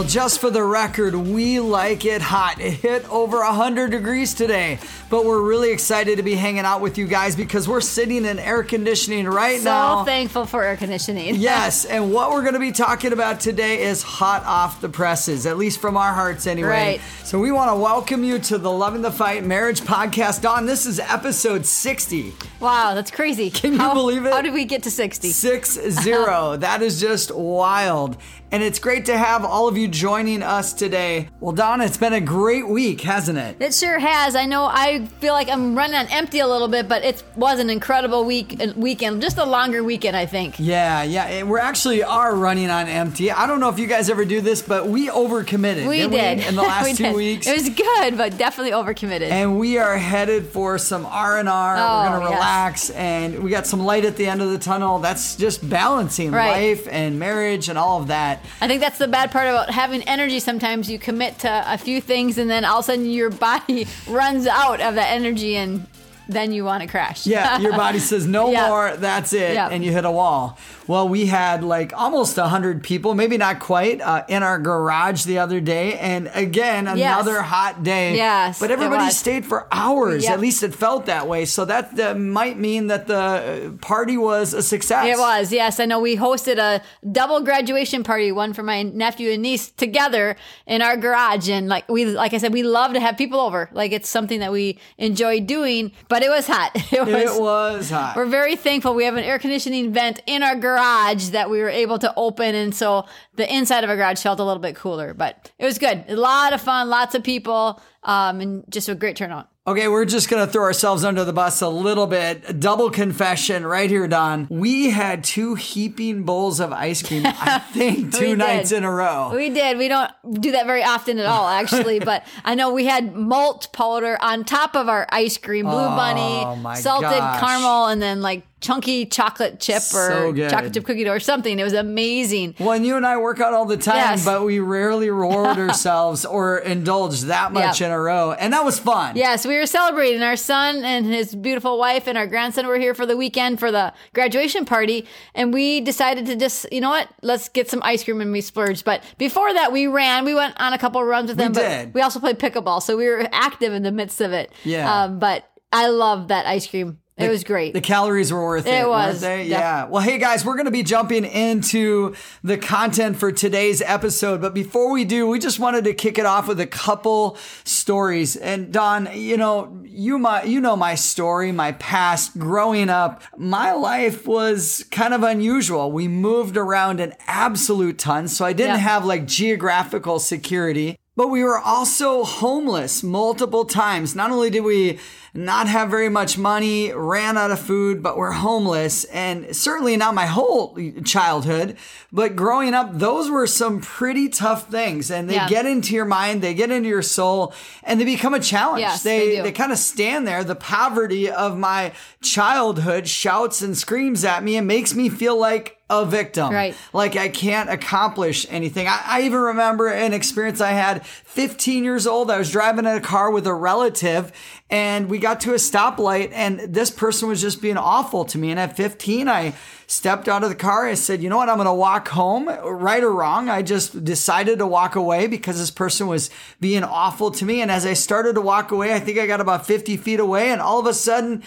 Well, just for the record, we like it hot. It hit over 100 degrees today, but we're really excited to be hanging out with you guys because we're sitting in air conditioning right so now. So thankful for air conditioning. Yes, and what we're going to be talking about today is hot off the presses, at least from our hearts anyway. Right. So we want to welcome you to the Loving the Fight Marriage Podcast. Dawn, this is episode 60. Wow, that's crazy. Can you How- believe it? How did we get to 60? Six zero. that is just wild. And it's great to have all of you joining us today. Well, Dawn, it's been a great week, hasn't it? It sure has. I know I feel like I'm running on empty a little bit, but it was an incredible week weekend. Just a longer weekend, I think. Yeah, yeah. We're actually are running on empty. I don't know if you guys ever do this, but we overcommitted. We did. in the last two did. weeks. It was good, but definitely overcommitted. and we are headed for some R and R. We're Oh, gonna yes. relax, and we got some light at the end of the tunnel. That's just balancing Right. life and marriage and all of that. I think that's the bad part about having energy. Sometimes you commit to a few things, and then all of a sudden your body runs out of that energy, and then you want to crash. Yeah, your body says no Yeah. more. That's it, Yeah. and you hit a wall. Well, we had like almost hundred people, maybe not quite, uh, in our garage the other day, and again Yes. another hot day. Yes, but everybody stayed for hours. Yep. At least it felt that way. So that uh, might mean that the uh, party was a success. It was, yes. I know we hosted a double graduation party, one for my nephew and niece together in our garage. And like we like I said, we love to have people over. Like it's something that we enjoy doing, but it was hot. It was, It was hot. we're very thankful we have an air conditioning vent in our garage that we were able to open and so the inside of a garage felt a little bit cooler. But it was good. A lot of fun, lots of people, um, and just a great turnout. Okay, we're just going to throw ourselves under the bus a little bit. Double confession right here, Dawn. We had two heaping bowls of ice cream, I think, two nights did. in a row. We did. We don't do that very often at all, actually. but I know we had malt powder on top of our ice cream, blue Oh, bunny, salted gosh. caramel, and then like chunky chocolate chip So or good. chocolate chip cookie dough or something. It was amazing. Well, and you and I work out all the time, Yes. but we rarely reward ourselves or indulge that much Yep. in a row. And that was fun. Yes, we were celebrating. Our son and his beautiful wife and our grandson were here for the weekend for the graduation party. And we decided to just, you know what, let's get some ice cream and we splurged. But before that, we ran. We went on a couple runs with them. We did. But we also played pickleball. So we were active in the midst of it. Yeah. Um, but I love that ice cream. It was great. The calories were worth it. It weren't was, def- Yeah. Well, hey guys, we're going to be jumping into the content for today's episode. But before we do, we just wanted to kick it off with a couple stories. And Dawn, you know, you my you know my story, my past growing up. My life was kind of unusual. We moved around an absolute ton, so I didn't Yeah. have like geographical security. But we were also homeless multiple times. Not only did we not have very much money, ran out of food, but we're homeless. And certainly not my whole childhood, but growing up, those were some pretty tough things. And they Yeah. get into your mind, they get into your soul, and they become a challenge. Yes, they, they they kind of stand there. The poverty of my childhood shouts and screams at me and makes me feel like a victim. Right. Like I can't accomplish anything. I, I even remember an experience I had 15 years old. I was driving in a car with a relative and we got to a stoplight and this person was just being awful to me. And at 15, I stepped out of the car. I said, you know what? I'm going to walk home, right or wrong. I just decided to walk away because this person was being awful to me. And as I started to walk away, I think I got about 50 feet away and all of a sudden,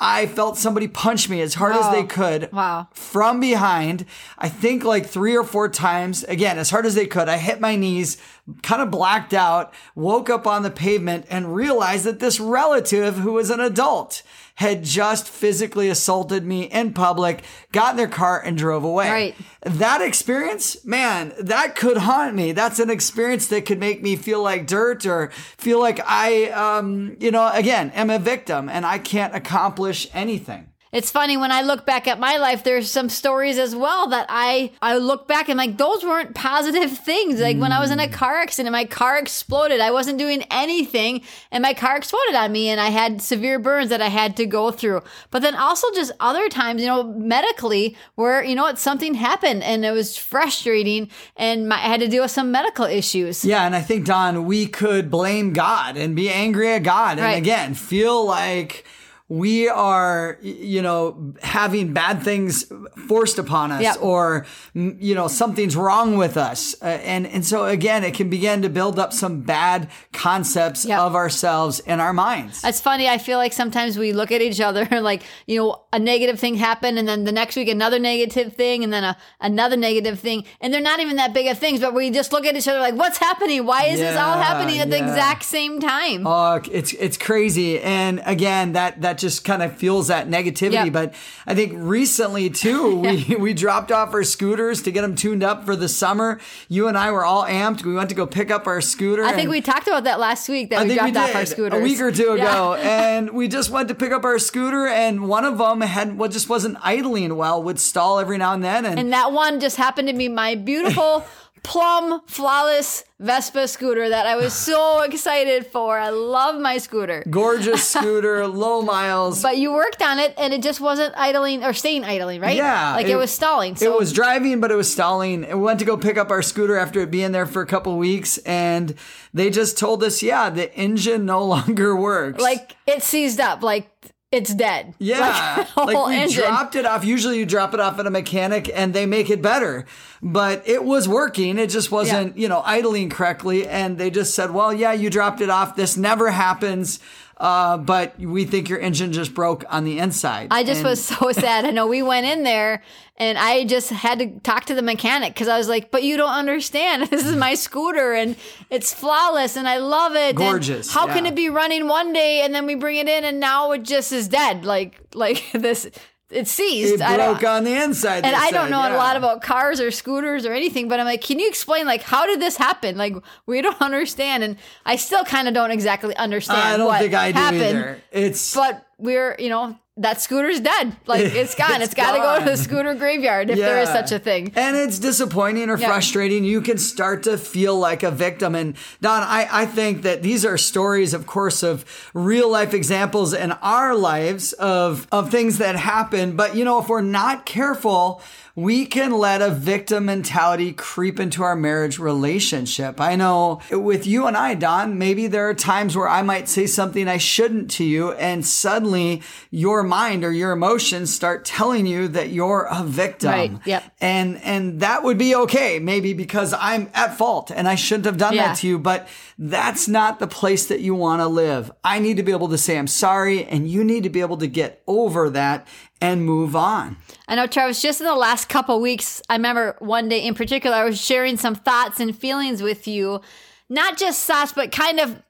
I felt somebody punch me as hard as they Oh, could wow. from behind. I think like three or four times. Again, as hard as they could. I hit my knees, kind of blacked out, woke up on the pavement, and realized that this relative who was an adult had just physically assaulted me in public, got in their car, and drove away. Right. That experience, man, that could haunt me. That's an experience that could make me feel like dirt or feel like I, um, you know, again, am a victim and I can't accomplish anything. It's funny when I look back at my life, there's some stories as well that I I look back and like those weren't positive things. Like when I was in a mm. car accident, my car exploded. I wasn't doing anything and my car exploded on me and I had severe burns that I had to go through. But then also just other times, you know, medically where, you know what, something happened and it was frustrating and my, I had to deal with some medical issues. Yeah, and I think Dawn, we could blame God and be angry at God, and Right. again feel like we are, you know, having bad things forced upon us or, you know, something's wrong with us. Uh, and, and so again, it can begin to build up some bad concepts Yep. of ourselves in our minds. It's funny. I feel like sometimes we look at each other like, you know, a negative thing happened and then the next week another negative thing and then a, another negative thing. And they're not even that big of things, but we just look at each other like, what's happening? Why is this all happening at the exact same time? Oh, it's it's crazy, and again, that that just kind of fuels that negativity. Yep. But I think recently too, we we dropped off our scooters to get them tuned up for the summer. You and I were all amped. We went to go pick up our scooter. I think we talked about that last week that I we dropped we off our scooters a week or two ago, Yeah. and we just went to pick up our scooter, and one of them had well, just wasn't idling well, would stall every now and then, and, And that one just happened to be my beautiful plum flawless Vespa scooter that I was so excited for. I love my scooter. gorgeous scooter, low miles. But you worked on it and it just wasn't idling or staying idling, right? Yeah, Like it, it- was stalling. So it was driving, but it was stalling. And we went to go pick up our scooter after it being there for a couple weeks, and they just told us, yeah, the engine no longer works. like it seized up, like it's dead. yeah, Like, like we engine. dropped it off. Usually, you drop it off at a mechanic, and they make it better. But it was working. It just wasn't, you know, idling correctly. And they just said, well, yeah, you dropped it off. This never happens. Uh, but we think your engine just broke on the inside. I just And- was so sad. I know we went in there and I just had to talk to the mechanic because I was like, but you don't understand. This is my scooter and it's flawless and I love it. and Gorgeous, how can it be running one day and then we bring it in and now it just is dead? Like, like this, it's seized. It broke on the inside. and I don't know a lot about cars or scooters or anything, but I'm like, can you explain like how did this happen? Like we don't understand, and I still kind of don't exactly understand. I don't what think I do happened, either. It's But we're you know that scooter's dead. Like it's gone. It's it's got to go to the scooter graveyard if there is such a thing. And it's disappointing or Yeah. frustrating. You can start to feel like a victim. And Dawn, I, I think that these are stories, of course, of real life examples in our lives of, of things that happen. But, you know, if we're not careful, we can let a victim mentality creep into our marriage relationship. I know with you and I, Dawn, maybe there are times where I might say something I shouldn't to you, and suddenly your mind or your emotions start telling you that you're a victim. Right, yep. And and that would be okay, maybe because I'm at fault and I shouldn't have done Yeah. that to you, but that's not the place that you want to live. I need to be able to say I'm sorry and you need to be able to get over that and move on. I know, Travis, just in the last couple weeks, I remember one day in particular, I was sharing some thoughts and feelings with you. Not just thoughts, but kind of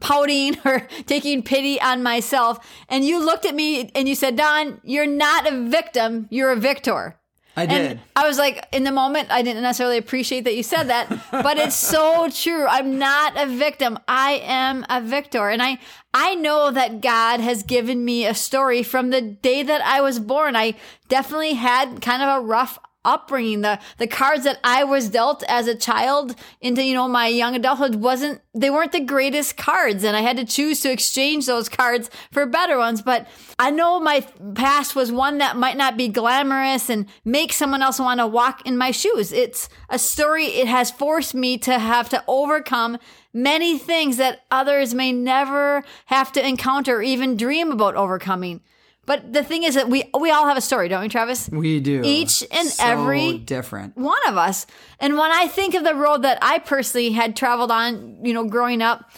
pouting or taking pity on myself. And you looked at me and you said, Dawn, you're not a victim, you're a victor. I And did. I was like, in the moment, I didn't necessarily appreciate that you said that, but it's so true. I'm not a victim. I am a victor. And I, I know that God has given me a story from the day that I was born. I definitely had kind of a rough upbringing. The, the cards that I was dealt as a child into, you know, my young adulthood wasn't, they weren't the greatest cards. And I had to choose to exchange those cards for better ones. But I know my past was one that might not be glamorous and make someone else want to walk in my shoes. It's a story. It has forced me to have to overcome many things that others may never have to encounter or even dream about overcoming. But the thing is that we we all have a story, don't we, Travis? We do. Each and So every different. one of us. And when I think of the road that I personally had traveled on, you know, growing up,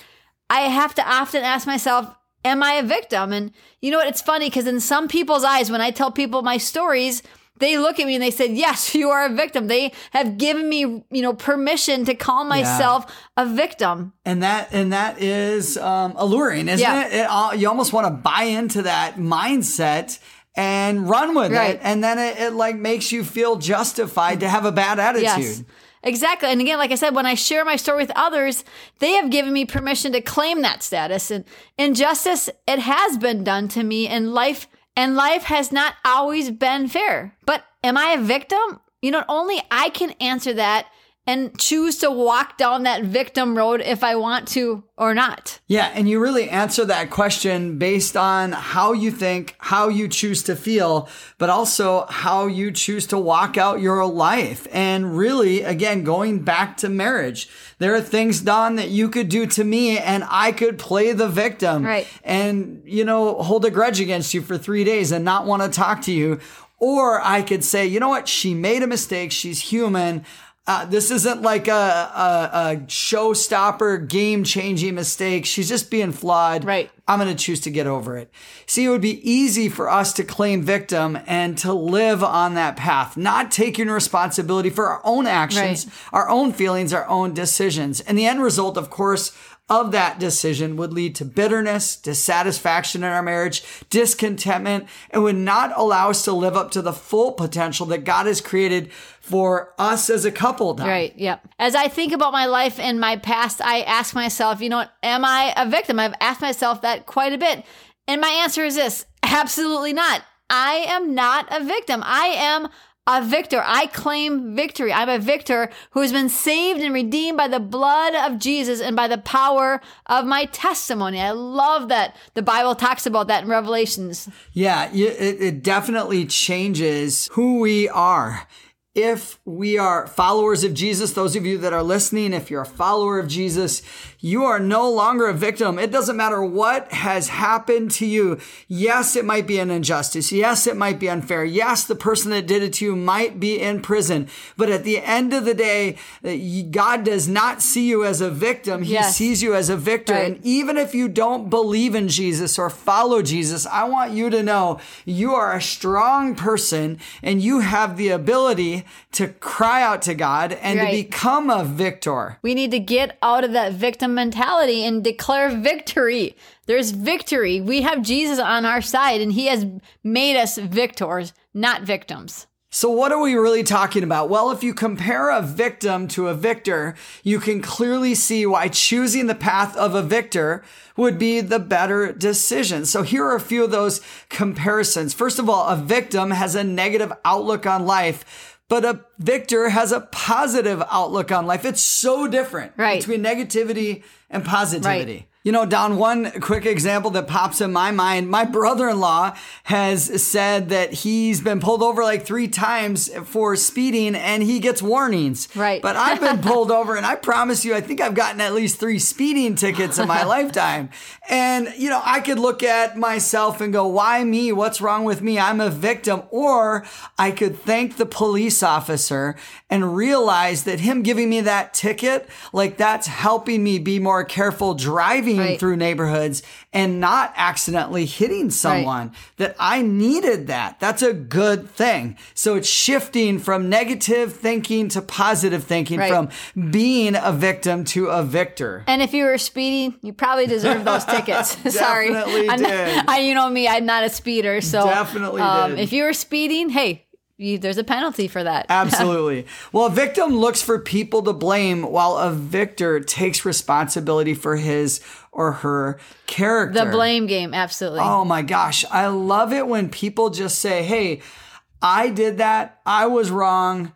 I have to often ask myself, am I a victim? And you know what? It's funny because in some people's eyes, when I tell people my stories, they look at me and they said, yes, you are a victim. They have given me, you know, permission to call myself a victim. And that and that is um, alluring, isn't Yeah. it? it al- you almost want to buy into that mindset and run with Right. it, and then it, it like makes you feel justified to have a bad attitude. Yes. Exactly. And again, like I said, when I share my story with others, they have given me permission to claim that status. And injustice, it has been done to me in life, and life has not always been fair. But am I a victim? You know, only I can answer that. And choose to walk down that victim road if I want to or not. Yeah, and you really answer that question based on how you think, how you choose to feel, but also how you choose to walk out your life. And really, again, going back to marriage, there are things, Dawn, that you could do to me and I could play the victim. Right. And, you know, hold a grudge against you for three days and not want to talk to you. Or I could say, you know what? She made a mistake. She's human. Uh, this isn't like a, a, a showstopper, game changing mistake. She's just being flawed. Right. I'm going to choose to get over it. See, it would be easy for us to claim victim and to live on that path, not taking responsibility for our own actions, Right. our own feelings, our own decisions. And the end result, of course, of that decision would lead to bitterness, dissatisfaction in our marriage, discontentment, and would not allow us to live up to the full potential that God has created for us as a couple. Right. Yep. As I think about my life and my past, I ask myself, you know, am I a victim? I've asked myself that quite a bit. And my answer is this absolutely not. I am not a victim. I am a victor. I claim victory. I'm a victor who has been saved and redeemed by the blood of Jesus and by the power of my testimony. I love that the Bible talks about that in Revelations. Yeah, it, it definitely changes who we are. If we are followers of Jesus, those of you that are listening, if you're a follower of Jesus, you are no longer a victim. It doesn't matter what has happened to you. Yes, it might be an injustice. Yes, it might be unfair. Yes, the person that did it to you might be in prison. But at the end of the day, uh, God does not see you as a victim. He Yes. sees you as a victor. Right. And even if you don't believe in Jesus or follow Jesus, I want you to know you are a strong person and you have the ability to cry out to God and Right. to become a victor. We need to get out of that victim mentality and declare victory. There's victory. We have Jesus on our side, and He has made us victors, not victims. So, what are we really talking about? Well, if you compare a victim to a victor, you can clearly see why choosing the path of a victor would be the better decision. So, here are a few of those comparisons. First of all, a victim has a negative outlook on life. But a victor has a positive outlook on life. It's so different Right. between negativity and positivity. Right. You know, Dawn, one quick example that pops in my mind my brother in law has said that he's been pulled over like three times for speeding and he gets warnings. Right. But I've been pulled over and I promise you, I think I've gotten at least three speeding tickets in my lifetime. And, you know, I could look at myself and go, why me? What's wrong with me? I'm a victim. Or I could thank the police officer and realize that him giving me that ticket, like that's helping me be more careful driving Right. through neighborhoods and not accidentally hitting someone. That I needed that. That's a good thing. So it's shifting from negative thinking to positive thinking, Right. from being a victim to a victor. And if you were speeding, you probably deserve those tickets. Sorry, Definitely I'm not- did. I, you know me, I'm not a speeder, so Definitely um, did. If you were speeding, hey, you, there's a penalty for that. Absolutely. well, a victim looks for people to blame while a victor takes responsibility for his or her character. the blame game, absolutely. Oh my gosh. I love it when people just say, Hey, I did that. I was wrong.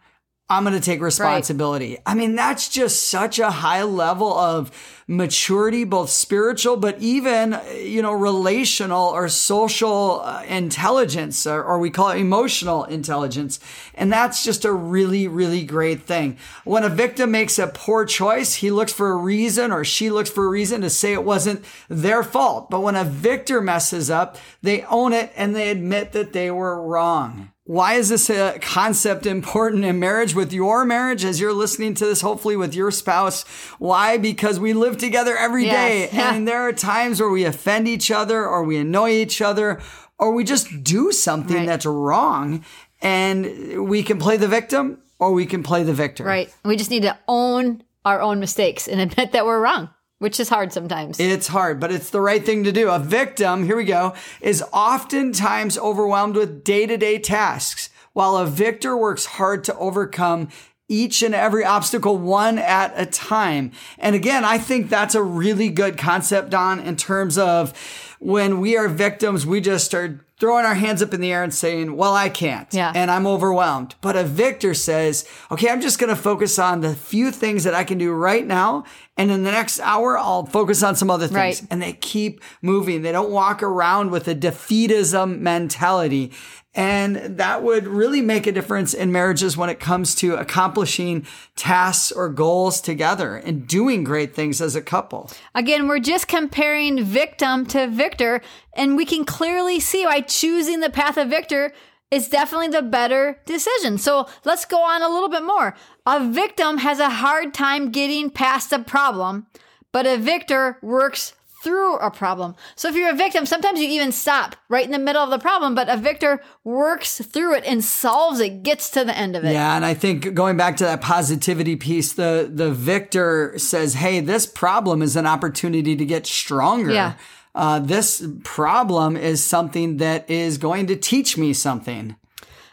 I'm going to take responsibility. I mean, that's just such a high level of maturity, both spiritual, but even, you know, relational or social uh, intelligence, or, or we call it emotional intelligence. And that's just a really, really great thing. When a victim makes a poor choice, he looks for a reason or she looks for a reason to say it wasn't their fault. But when a victor messes up, they own it and they admit that they were wrong. Why is this a concept important in marriage with your marriage as you're listening to this, hopefully with your spouse? Why? Because we live together every day, Yes. Yeah. And there are times where we offend each other or we annoy each other or we just do something Right. that's wrong. And we can play the victim or we can play the victor. Right. We just need to own our own mistakes and admit that we're wrong, which is hard sometimes. It's hard, but it's the right thing to do. A victim, here we go, is oftentimes overwhelmed with day to day tasks, while a victor works hard to overcome each and every obstacle one at a time. And again, I think that's a really good concept, Dawn, in terms of when we are victims, we just start throwing our hands up in the air and saying, well, I can't. Yeah. And I'm overwhelmed. But a victor says, okay, I'm just going to focus on the few things that I can do right now. And in the next hour, I'll focus on some other things. Right. And they keep moving. They don't walk around with a defeatism mentality. And that would really make a difference in marriages when it comes to accomplishing tasks or goals together and doing great things as a couple. Again, we're just comparing victim to victor, and we can clearly see why choosing the path of victor is definitely the better decision. So let's go on a little bit more. A victim has a hard time getting past a problem, but a victor works through a problem. So if you're a victim, sometimes you even stop right in the middle of the problem, but a victor works through it and solves it, gets to the end of it. Yeah, and I think going back to that positivity piece, the the victor says, "Hey, this problem is an opportunity to get stronger. Yeah. Uh, this problem is something that is going to teach me something."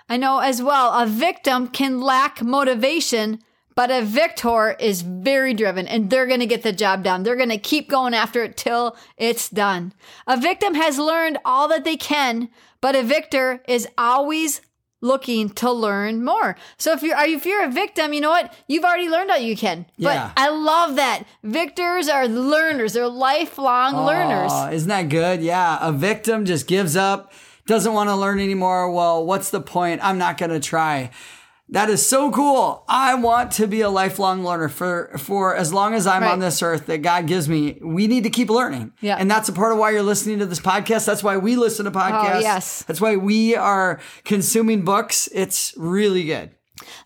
I know as well, a victim can lack motivation, but a victor is very driven and they're going to get the job done. They're going to keep going after it till it's done. A victim has learned all that they can, but a victor is always looking to learn more. So if you're you- if you're a victim, you know what? You've already learned all you can. But Yeah. I love that. Victors are learners. They're lifelong learners. Oh, isn't that good? Yeah, a victim just gives up, doesn't want to learn anymore. Well, what's the point? I'm not going to try. That is so cool. I want to be a lifelong learner for for as long as I'm Right. on this earth that God gives me. We need to keep learning. Yeah. And that's a part of why you're listening to this podcast. That's why we listen to oh, podcasts. Oh, yes. That's why we are consuming books. It's really good.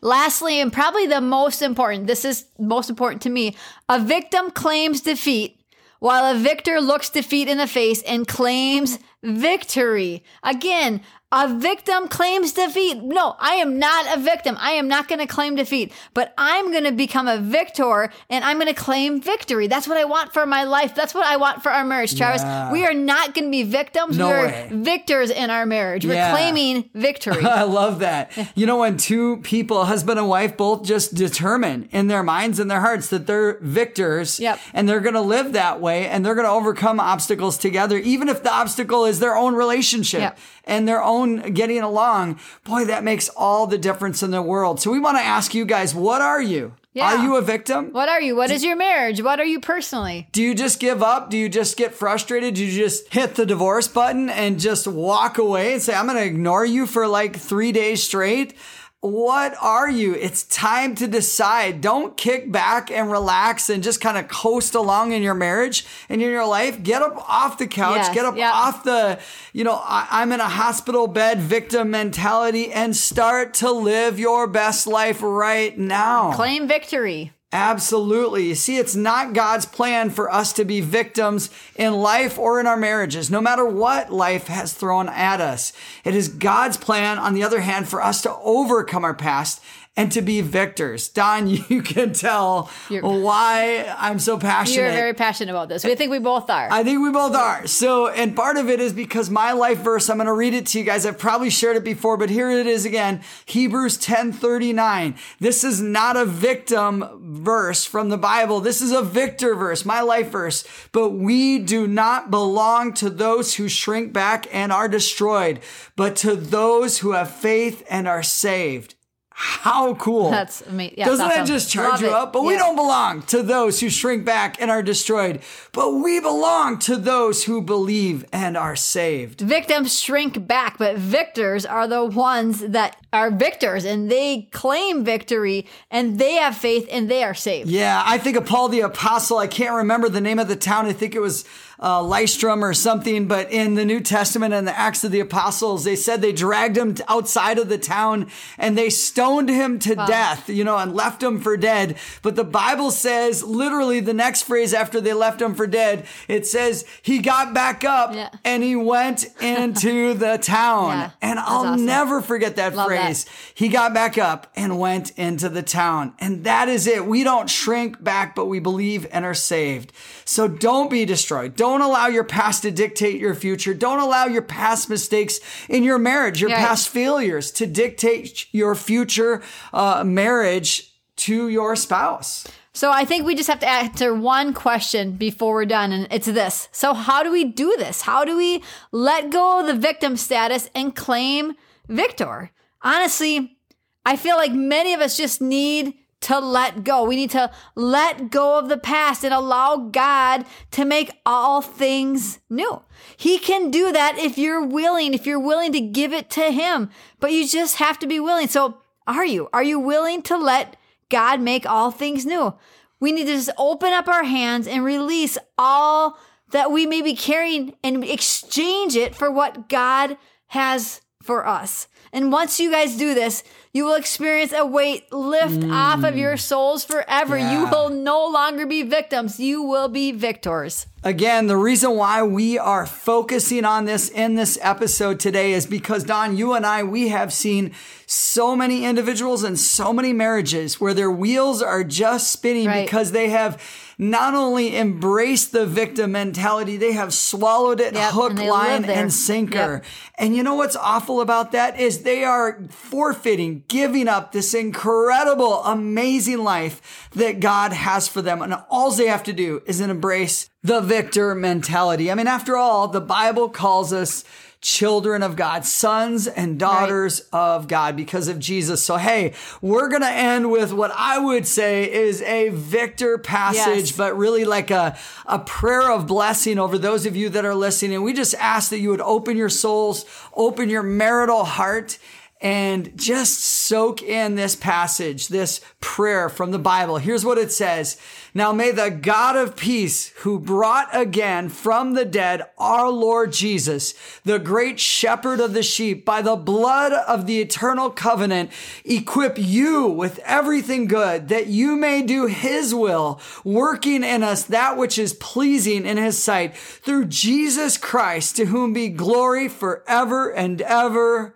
Lastly, and probably the most important, this is most important to me a victim claims defeat while a victor looks defeat in the face and claims victory. Again, a victim claims defeat. No, I am not a victim. I am not going to claim defeat, but I'm going to become a victor and I'm going to claim victory. That's what I want for my life. That's what I want for our marriage, Travis. Yeah. We are not going to be victims. No We're way. victors in our marriage. We're Yeah. claiming victory. I love that. You know, when two people, husband and wife, both just determine in their minds and their hearts that they're victors Yep. and they're going to live that way and they're going to overcome obstacles together, even if the obstacle is their own relationship Yep. and their own getting along. Boy, that makes all the difference in the world. So we want to ask you guys, what are you? Yeah. Are you a victim? What are you? What is your marriage? What are you personally? Do you just give up? Do you just get frustrated? Do you just hit the divorce button and just walk away and say, I'm going to ignore you for like three days straight? What are you? It's time to decide. Don't kick back and relax and just kind of coast along in your marriage and in your life. Get up off the couch. Yes, get up yeah. off the, you know, I, I'm in a hospital bed victim mentality and start to live your best life right now. Claim victory. Absolutely. You see, it's not God's plan for us to be victims in life or in our marriages, no matter what life has thrown at us. It is God's plan, on the other hand, for us to overcome our past and to be victors. Dawn, you can tell You're- why I'm so passionate. You're very passionate about this. We think we both are. I think we both are. So, and part of it is because my life verse, I'm going to read it to you guys. I've probably shared it before, but here it is again. Hebrews 10:39. This is not a victim verse from the Bible. This is a victor verse, my life verse. But we do not belong to those who shrink back and are destroyed, but to those who have faith and are saved. How cool. That's amazing. Yeah, Doesn't that just charge Love you it. up? But we don't belong to those who shrink back and are destroyed, but we belong to those who believe and are saved. Victims shrink back, but victors are the ones that are victors and they claim victory and they have faith and they are saved. Yeah, I think of Paul the Apostle. I can't remember the name of the town. I think it was uh, Lystrum or something. But in the New Testament and the Acts of the Apostles, they said they dragged him outside of the town and they stoned him to death, you know, and left him for dead. But the Bible says, literally, the next phrase after they left him for dead, it says he got back up Yeah. and he went into the town. Yeah, and I'll awesome. never forget that Love that. phrase. He got back up and went into the town. And that is it. We don't shrink back, but we believe and are saved. So don't be destroyed. Don't allow your past to dictate your future. Don't allow your past mistakes in your marriage, your Right. past failures to dictate your future uh, marriage to your spouse. So I think we just have to answer one question before we're done, and it's this. So, how do we do this? How do we let go of the victim status and claim victor? Honestly, I feel like many of us just need to let go. We need to let go of the past and allow God to make all things new. He can do that if you're willing, if you're willing to give it to Him, but you just have to be willing. So, are you? Are you willing to let God make all things new. We need to just open up our hands and release all that we may be carrying and exchange it for what God has for us. And once you guys do this, you will experience a weight lift mm. off of your souls forever. Yeah. You will no longer be victims. You will be victors. Again, the reason why we are focusing on this in this episode today is because, Dawn, you and I, we have seen so many individuals and so many marriages where their wheels are just spinning right. because they have not only embraced the victim mentality, they have swallowed it yep, hook, and line, and sinker. Yep. And you know what's awful about that is they are forfeiting, giving up this incredible, amazing life that God has for them. And all they have to do is embrace the victor mentality. I mean, after all, the Bible calls us children of God, sons and daughters right. of God because of Jesus. So, hey, we're going to end with what I would say is a victor passage, yes. but really like a, a prayer of blessing over those of you that are listening. And we just ask that you would open your souls, open your marital heart and just soak in this passage, this prayer from the Bible. Here's what it says. Now may the God of peace who brought again from the dead our Lord Jesus, the great shepherd of the sheep by the blood of the eternal covenant, equip you with everything good that you may do his will, working in us that which is pleasing in his sight through Jesus Christ to whom be glory forever and ever.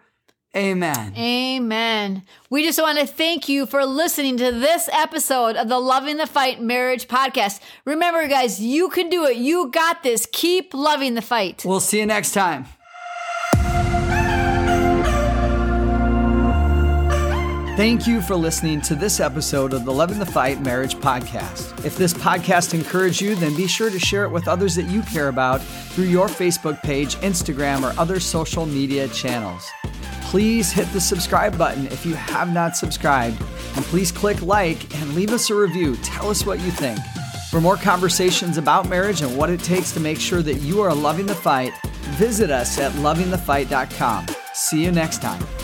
Amen. Amen. We just want to thank you for listening to this episode of the Loving the Fight Marriage Podcast. Remember, guys, you can do it. You got this. Keep loving the fight. We'll see you next time. Thank you for listening to this episode of the Loving the Fight Marriage Podcast. If this podcast encouraged you, then be sure to share it with others that you care about through your Facebook page, Instagram, or other social media channels please hit the subscribe button if you have not subscribed. And please click like and leave us a review. Tell us what you think. For more conversations about marriage and what it takes to make sure that you are loving the fight, visit us at lovingthefight.com. See you next time.